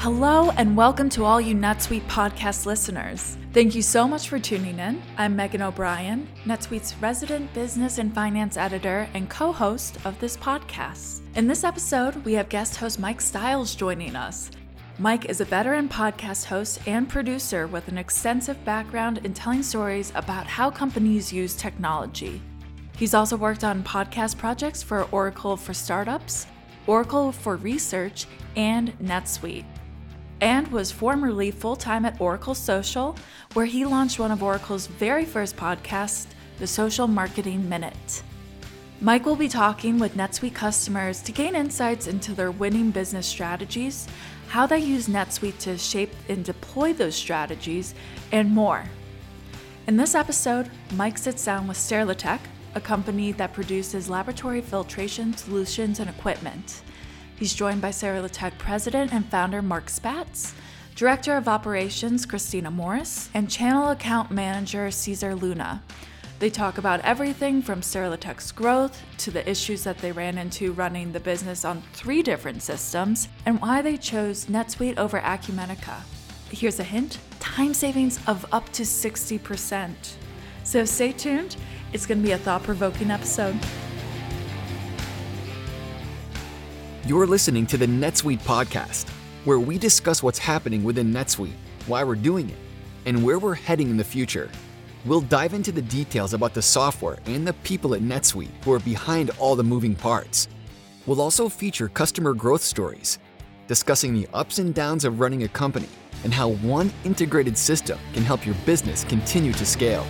Hello, and welcome to all you NetSuite podcast listeners. Thank you so much for tuning in. I'm Megan O'Brien, NetSuite's resident business and finance editor and co host of this podcast. In this episode, we have guest host Mike Stiles joining us. Mike is a veteran podcast host and producer with an extensive background in telling stories about how companies use technology. He's also worked on podcast projects for Oracle for Startups, Oracle for Research, and NetSuite and was formerly full time at Oracle Social, where he launched one of Oracle's very first podcasts, the Social Marketing Minute. Mike will be talking with NetSuite customers to gain insights into their winning business strategies, how they use NetSuite to shape and deploy those strategies, and more. In this episode, Mike sits down with Sterlitech, a company that produces laboratory filtration solutions and equipment. He's joined by Sterlitech president and founder Mark Spatz, director of operations Kristina Morris, and channel account manager Cesar Luna. They talk about everything from Sterlitech's growth to the issues that they ran into running the business on three different systems and why they chose NetSuite over Acumatica. Here's a hint time savings of up to 60%. So stay tuned, it's going to be a thought provoking episode. You're listening to the NetSuite podcast, where we discuss what's happening within NetSuite, why we're doing it, and where we're heading in the future. We'll dive into the details about the software and the people at NetSuite who are behind all the moving parts. We'll also feature customer growth stories, discussing the ups and downs of running a company and how one integrated system can help your business continue to scale.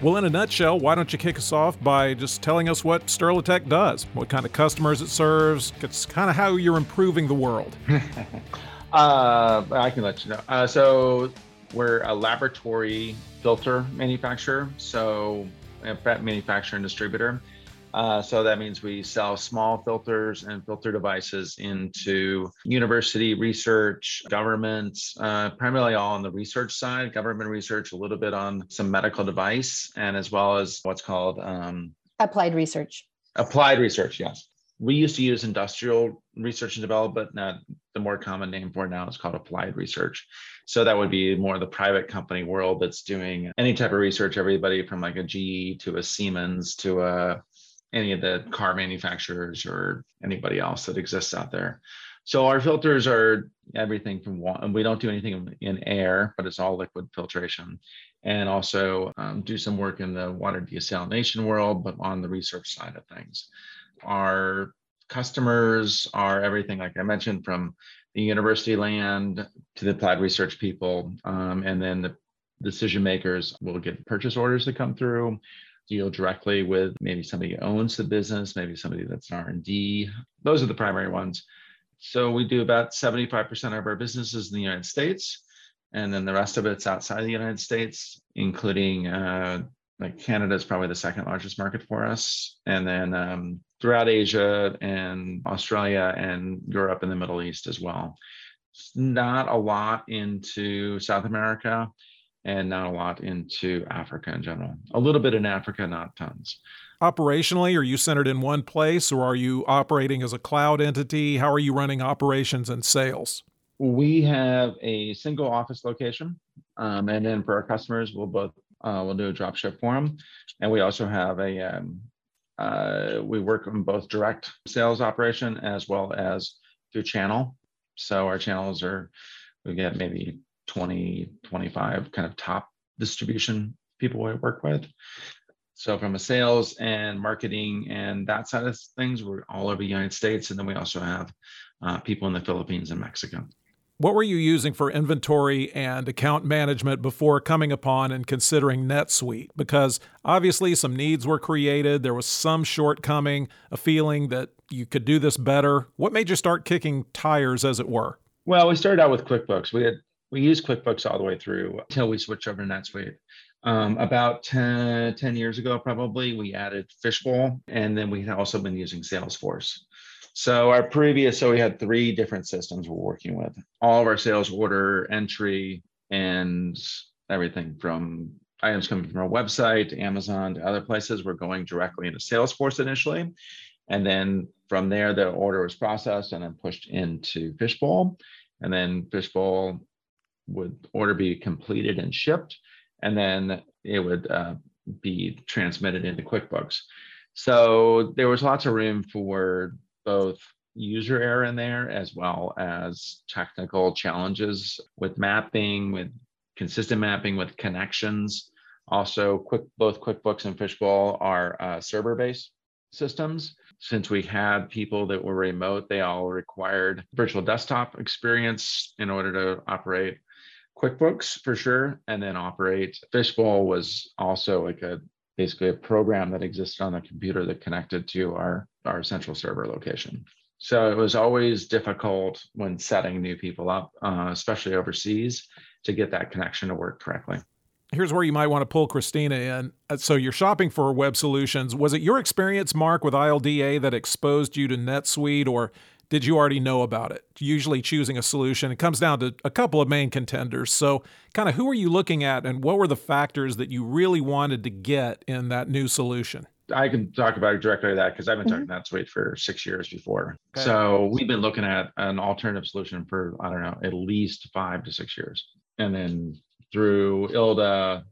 Well, in a nutshell, why don't you kick us off by just telling us what Sterlitech does, what kind of customers it serves? It's kind of how you're improving the world. uh, I can let you know. Uh, so, we're a laboratory filter manufacturer, so a manufacturer and distributor. Uh, so that means we sell small filters and filter devices into university research, government, uh, primarily all on the research side, government research, a little bit on some medical device, and as well as what's called um, applied research. Applied research, yes. We used to use industrial research and development. Now, the more common name for it now is called applied research. So that would be more the private company world that's doing any type of research, everybody from like a GE to a Siemens to a any of the car manufacturers or anybody else that exists out there. So our filters are everything from water. We don't do anything in air, but it's all liquid filtration, and also um, do some work in the water desalination world, but on the research side of things. Our customers are everything, like I mentioned, from the university land to the applied research people, um, and then the decision makers will get purchase orders that come through deal directly with maybe somebody who owns the business, maybe somebody that's an R&D. Those are the primary ones. So we do about 75% of our businesses in the United States, and then the rest of it's outside the United States, including uh, like Canada is probably the second largest market for us, and then um, throughout Asia and Australia and Europe and the Middle East as well. Not a lot into South America and not a lot into Africa in general. A little bit in Africa, not tons. Operationally, are you centered in one place or are you operating as a cloud entity? How are you running operations and sales? We have a single office location, um, and then for our customers, we'll both uh, we'll do a drop ship for them, and we also have a um, uh, we work on both direct sales operation as well as through channel. So our channels are we get maybe 20, 25 kind of top distribution people we work with. So from a sales and marketing and that side of things, we're all over the United States. And then we also have uh, people in the Philippines and Mexico. What were you using for inventory and account management before coming upon and considering NetSuite? Because obviously some needs were created, there was some shortcoming, a feeling that you could do this better. What made you start kicking tires, as it were? Well, we started out with QuickBooks. We had we use QuickBooks all the way through until we switch over to NetSuite. Um, about 10, 10 years ago, probably, we added Fishbowl, and then we had also been using Salesforce. So our previous, so we had three different systems we're working with. All of our sales order entry and everything from items coming from our website to Amazon to other places, we're going directly into Salesforce initially. And then from there, the order was processed and then pushed into Fishbowl. And then Fishbowl would order be completed and shipped. And then it would uh, be transmitted into QuickBooks. So there was lots of room for both user error in there as well as technical challenges with mapping, with consistent mapping, with connections. Also, quick both QuickBooks and Fishbowl are uh, server-based systems. Since we had people that were remote, they all required virtual desktop experience in order to operate QuickBooks for sure, and then operate. Fishbowl was also like a basically a program that existed on the computer that connected to our our central server location. So it was always difficult when setting new people up, uh, especially overseas, to get that connection to work correctly. Here's where you might want to pull Kristina in. Uh, so you're shopping for web solutions. Was it your experience, Mark, with ILDA that exposed you to NetSuite, or did you already know about it? Usually choosing a solution, it comes down to a couple of main contenders. So, kind of who are you looking at, and what were the factors that you really wanted to get in that new solution? I can talk about it directly that because I've been mm-hmm. talking NetSuite for six years before. Okay. So we've been looking at an alternative solution for I don't know at least five to six years, and then through ILDA,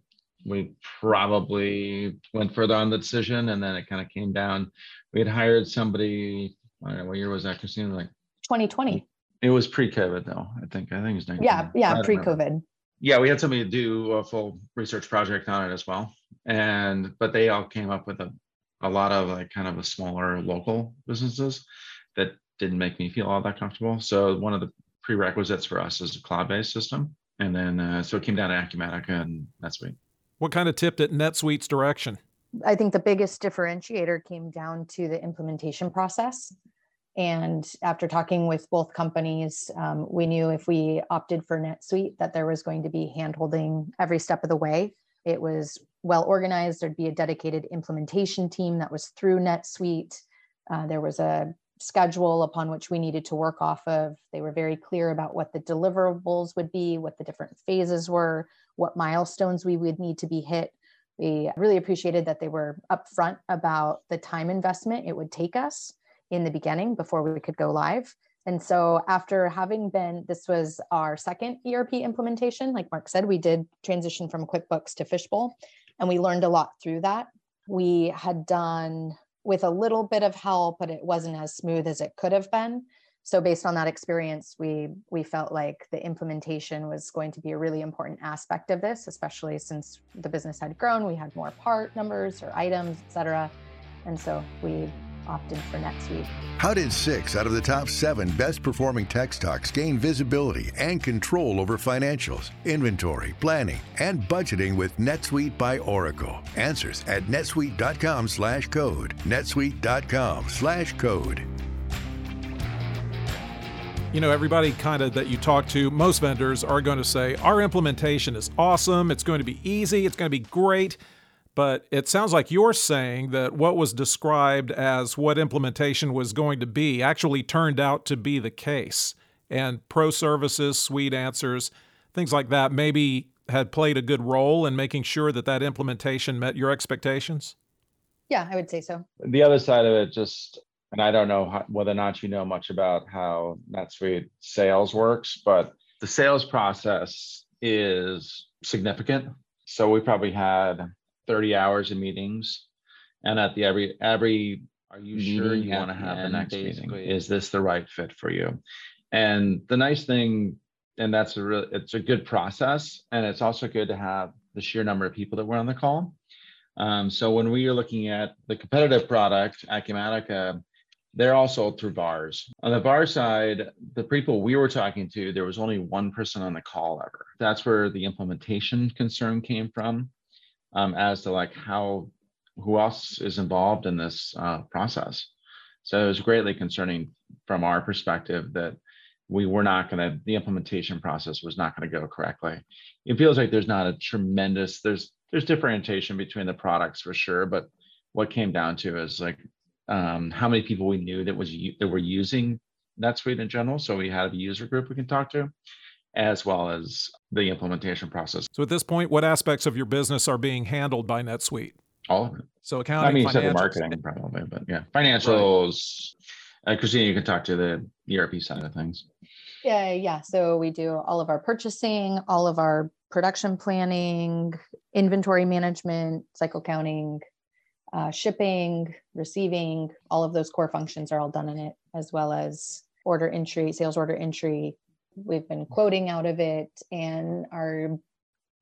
we probably went further on the decision, and then it kind of came down. We had hired somebody. I don't know what year was that, Kristina? Like 2020. It was pre-COVID though. I think. I think it was 19. Yeah, yeah, pre-COVID. Yeah, we had somebody do a full research project on it as well, and but they all came up with a a lot of like kind of a smaller local businesses that didn't make me feel all that comfortable. So one of the prerequisites for us is a cloud-based system, and then uh, so it came down to Acumatica and NetSuite. What kind of tipped at NetSuite's direction? I think the biggest differentiator came down to the implementation process. And after talking with both companies, um, we knew if we opted for NetSuite that there was going to be handholding every step of the way. It was well organized. There'd be a dedicated implementation team that was through NetSuite. Uh, there was a schedule upon which we needed to work off of. They were very clear about what the deliverables would be, what the different phases were, what milestones we would need to be hit. We really appreciated that they were upfront about the time investment it would take us in the beginning before we could go live. And so, after having been, this was our second ERP implementation. Like Mark said, we did transition from QuickBooks to Fishbowl, and we learned a lot through that. We had done with a little bit of help, but it wasn't as smooth as it could have been. So, based on that experience, we we felt like the implementation was going to be a really important aspect of this, especially since the business had grown. We had more part numbers or items, et cetera. And so we opted for NetSuite. How did six out of the top seven best performing tech stocks gain visibility and control over financials, inventory, planning, and budgeting with NetSuite by Oracle? Answers at netsuite.com slash code. netsuite.com slash code. You know, everybody kind of that you talk to, most vendors are going to say, our implementation is awesome. It's going to be easy. It's going to be great. But it sounds like you're saying that what was described as what implementation was going to be actually turned out to be the case. And pro services, SuiteAnswers, things like that maybe had played a good role in making sure that that implementation met your expectations? Yeah, I would say so. The other side of it, just, and I don't know how, whether or not you know much about how NetSuite sales works, but the sales process is significant. So we probably had 30 hours of meetings. And at the every every are you sure you want to have the next meeting? Is this the right fit for you? And the nice thing, and that's a real it's a good process. And it's also good to have the sheer number of people that were on the call. Um, so when we are looking at the competitive product, Acumatica, they're all sold through VARs. On the VAR side, the people we were talking to, there was only one person on the call ever. That's where the implementation concern came from um, as to like how who else is involved in this uh, process. So it was greatly concerning from our perspective that we were not going to the implementation process was not going to go correctly. It feels like there's not a tremendous there's there's differentiation between the products for sure, but what came down to is like um, how many people we knew that was that were using NetSuite in general. So we had a user group we can talk to, as well as the implementation process. So at this point, what aspects of your business are being handled by NetSuite? All of it. So accounting, I mean, except for marketing probably, but yeah, financials, Uh, Kristina, you can talk to the ERP side of things. Yeah, yeah. So we do all of our purchasing, all of our production planning, inventory management, cycle counting, uh, shipping, receiving, all of those core functions are all done in it, as well as order entry, sales order entry. We've been quoting out of it and are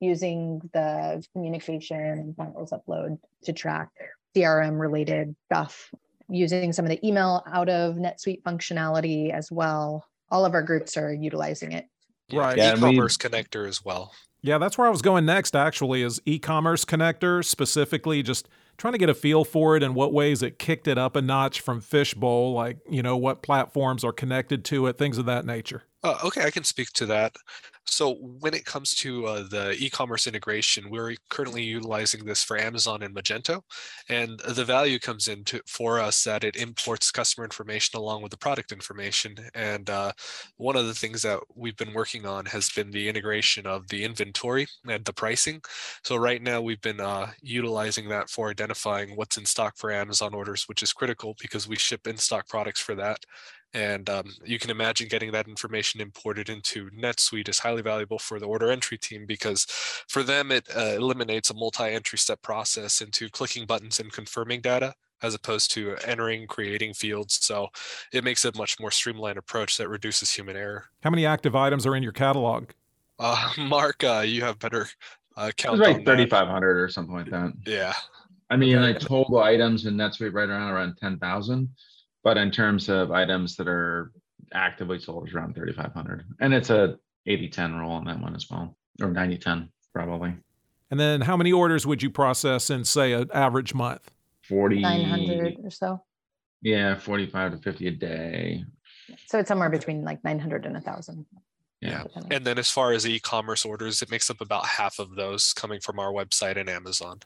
using the communication and files upload to track CRM related stuff, using some of the email out of NetSuite functionality as well. All of our groups are utilizing it. Right. Yeah, and we- e-commerce connector as well. Yeah, that's where I was going next, actually, is e commerce connector, specifically just trying to get a feel for it and what ways it kicked it up a notch from Fishbowl, like, you know, what platforms are connected to it, things of that nature. Uh, okay, I can speak to that. So when it comes to uh, the e-commerce integration, we're currently utilizing this for Amazon and Magento, and the value comes into for us that it imports customer information along with the product information. And uh, one of the things that we've been working on has been the integration of the inventory and the pricing. So right now we've been uh, utilizing that for identifying what's in stock for Amazon orders, which is critical because we ship in stock products for that. And um, you can imagine getting that information imported into NetSuite is highly valuable for the order entry team because for them, it uh, eliminates a multi entry step process into clicking buttons and confirming data as opposed to entering, creating fields. So it makes a much more streamlined approach that reduces human error. How many active items are in your catalog? Uh, Mark, uh, you have better uh, It count. was on like 3,500 or something like that. Yeah. I mean, Okay. like total items in NetSuite right around around 10,000. But in terms of items that are actively sold, is around 3,500. And it's a 80 10 rule on that one as well, or 90 10, probably. And then how many orders would you process in, say, an average month? 40, 900 or so. yeah, 45 to 50 a day. So it's somewhere between like 900 and 1,000. Yeah. And then as far as e-commerce orders, it makes up about half of those coming from our website and Amazon.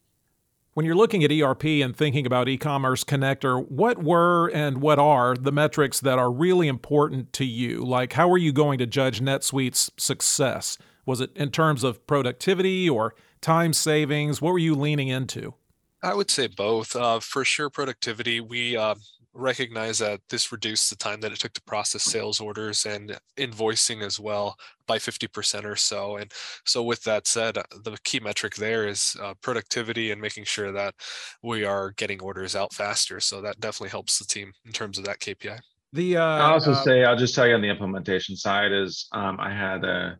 When you're looking at ERP and thinking about e-commerce connector, what were and what are the metrics that are really important to you? Like how are you going to judge NetSuite's success? Was it in terms of productivity or time savings? What were you leaning into? I would say both. Uh, for sure, productivity. We uh, recognize that this reduced the time that it took to process sales orders and invoicing as well by 50% or so. And so, with that said, uh, the key metric there is uh, productivity and making sure that we are getting orders out faster. So, that definitely helps the team in terms of that KPI. The uh, I'll also uh, say, I'll just tell you on the implementation side is um, I had a,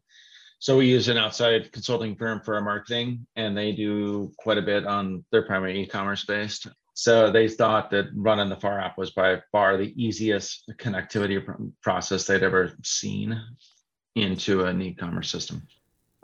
so we use an outside consulting firm for our marketing and they do quite a bit on their primary e-commerce based. So they thought that running the FarApp was by far the easiest connectivity process they'd ever seen into an e-commerce system.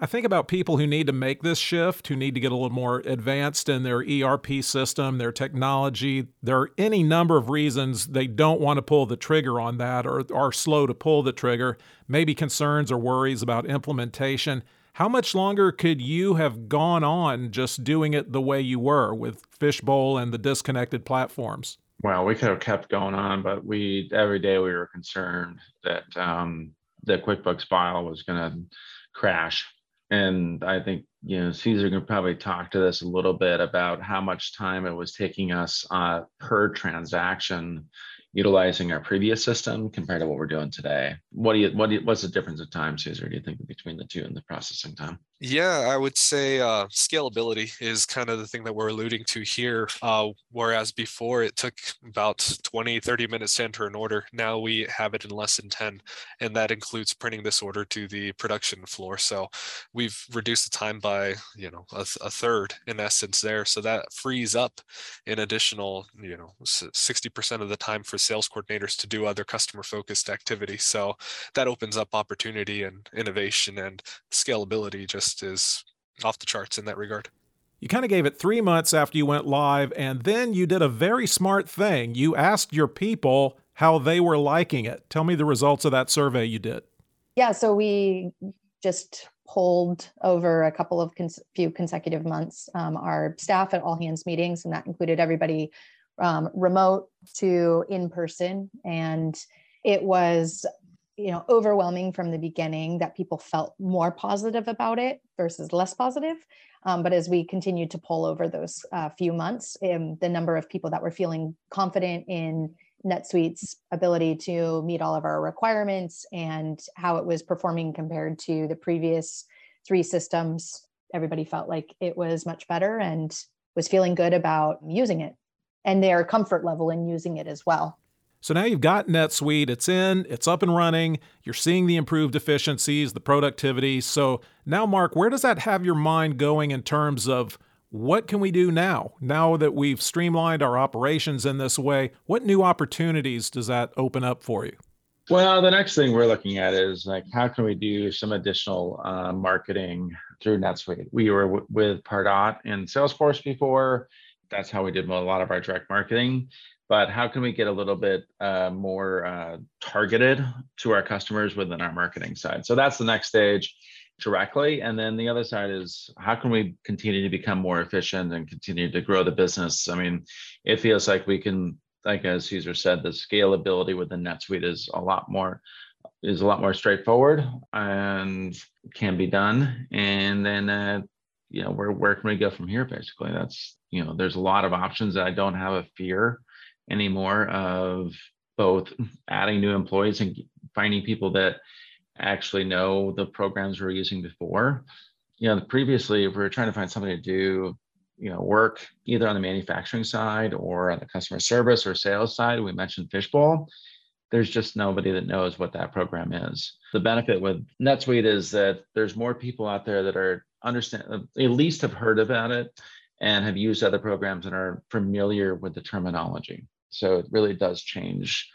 I think about people who need to make this shift, who need to get a little more advanced in their ERP system, their technology. There are any number of reasons they don't want to pull the trigger on that or are slow to pull the trigger, maybe concerns or worries about implementation. How much longer could you have gone on just doing it the way you were with Fishbowl and the disconnected platforms? Well, we could have kept going on, but we every day we were concerned that um, the QuickBooks file was going to crash. And I think you know Cesar can probably talk to this a little bit about how much time it was taking us uh, per transaction utilizing our previous system compared to what we're doing today. What do you what do you, what's the difference of time, Cesar? Do you think between the two and the processing time? Yeah, I would say uh, scalability is kind of the thing that we're alluding to here. Uh, whereas before it took about 20, 30 minutes to enter an order, now we have it in less than 10. And that includes printing this order to the production floor. So we've reduced the time by, you know, a, a third in essence there. So that frees up an additional, you know, 60% of the time for sales coordinators to do other customer focused activity. So that opens up opportunity and innovation and scalability just is off the charts in that regard. You kind of gave it three months after you went live, and then you did a very smart thing. You asked your people how they were liking it. Tell me the results of that survey you did. Yeah, so we just polled over a couple of cons- few consecutive months um, our staff at all hands meetings, and that included everybody um, remote to in person. And it was, you know, overwhelming from the beginning that people felt more positive about it versus less positive. Um, but as we continued to pull over those uh, few months, um, the number of people that were feeling confident in NetSuite's ability to meet all of our requirements and how it was performing compared to the previous three systems. Everybody felt like it was much better and was feeling good about using it and their comfort level in using it as well. So now you've got NetSuite, it's in, it's up and running, you're seeing the improved efficiencies, the productivity. So now, Mark, where does that have your mind going in terms of what can we do now? Now that we've streamlined our operations in this way, what new opportunities does that open up for you? Well, the next thing we're looking at is like, how can we do some additional uh, marketing through NetSuite? We were w- with Pardot and Salesforce before. That's how we did a lot of our direct marketing. But how can we get a little bit uh, more uh, targeted to our customers within our marketing side? So that's the next stage directly. And then the other side is how can we continue to become more efficient and continue to grow the business? I mean it feels like we can like as Cesar said the scalability within netsuite is a lot more is a lot more straightforward and can be done. And then uh, you know where where can we go from here basically? That's you know there's a lot of options that i don't have a fear anymore of both adding new employees and finding people that actually know the programs we are using before. You know, previously, if we were trying to find somebody to do, you know, work either on the manufacturing side or on the customer service or sales side, we mentioned Fishbowl. There's just nobody that knows what that program is. The benefit with NetSuite is that there's more people out there that are understand at least have heard about it and have used other programs and are familiar with the terminology. So it really does change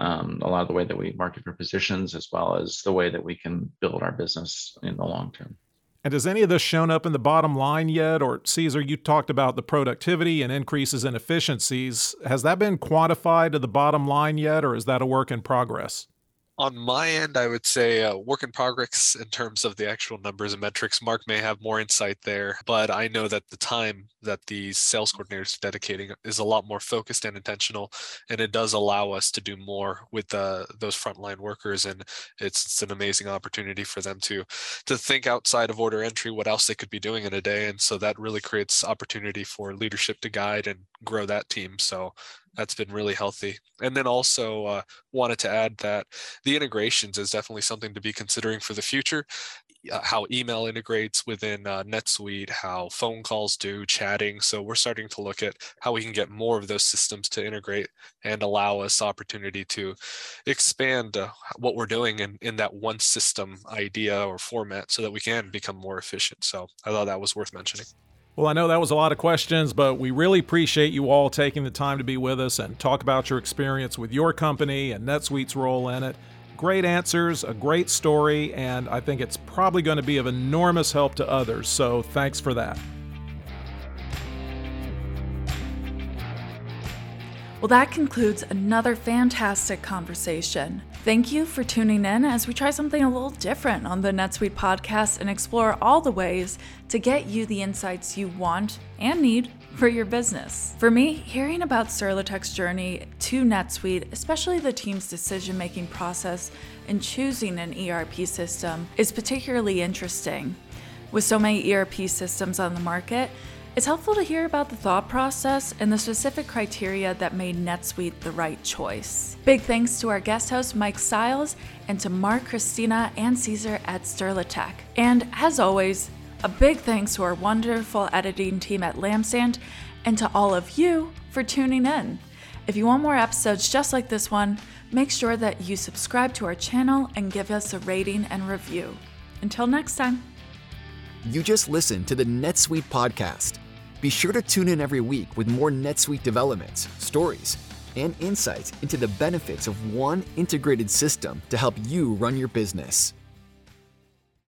um, a lot of the way that we market for positions as well as the way that we can build our business in the long term. And has any of this shown up in the bottom line yet? Or Cesar, you talked about the productivity and increases in efficiencies. Has that been quantified to the bottom line yet, or is that a work in progress? On my end, I would say uh, work in progress in terms of the actual numbers and metrics. Mark may have more insight there, but I know that the time that the sales coordinators are dedicating is a lot more focused and intentional, and it does allow us to do more with uh, those frontline workers. And it's, it's an amazing opportunity for them to to think outside of order entry, what else they could be doing in a day, and so that really creates opportunity for leadership to guide and grow that team. So that's been really healthy. And then also uh, wanted to add that the integrations is definitely something to be considering for the future. Uh, how email integrates within uh, NetSuite, how phone calls do, chatting. So we're starting to look at how we can get more of those systems to integrate and allow us opportunity to expand uh, what we're doing in, in that one system idea or format so that we can become more efficient. So I thought that was worth mentioning. Well, I know that was a lot of questions, but we really appreciate you all taking the time to be with us and talk about your experience with your company and NetSuite's role in it. Great answers, a great story, and I think it's probably going to be of enormous help to others. So thanks for that. Well, that concludes another fantastic conversation. Thank you for tuning in as we try something a little different on the NetSuite podcast and explore all the ways to get you the insights you want and need for your business. For me, hearing about Sterlitech's journey to NetSuite, especially the team's decision making process in choosing an ERP system, is particularly interesting. With so many ERP systems on the market, it's helpful to hear about the thought process and the specific criteria that made NetSuite the right choice. Big thanks to our guest host, Mike Stiles, and to Mark, Kristina, and Cesar at Sterlitech. And as always, a big thanks to our wonderful editing team at Lampstand and to all of you for tuning in. If you want more episodes just like this one, make sure that you subscribe to our channel and give us a rating and review. Until next time. You just listened to the NetSuite podcast. Be sure to tune in every week with more NetSuite developments, stories, and insights into the benefits of one integrated system to help you run your business.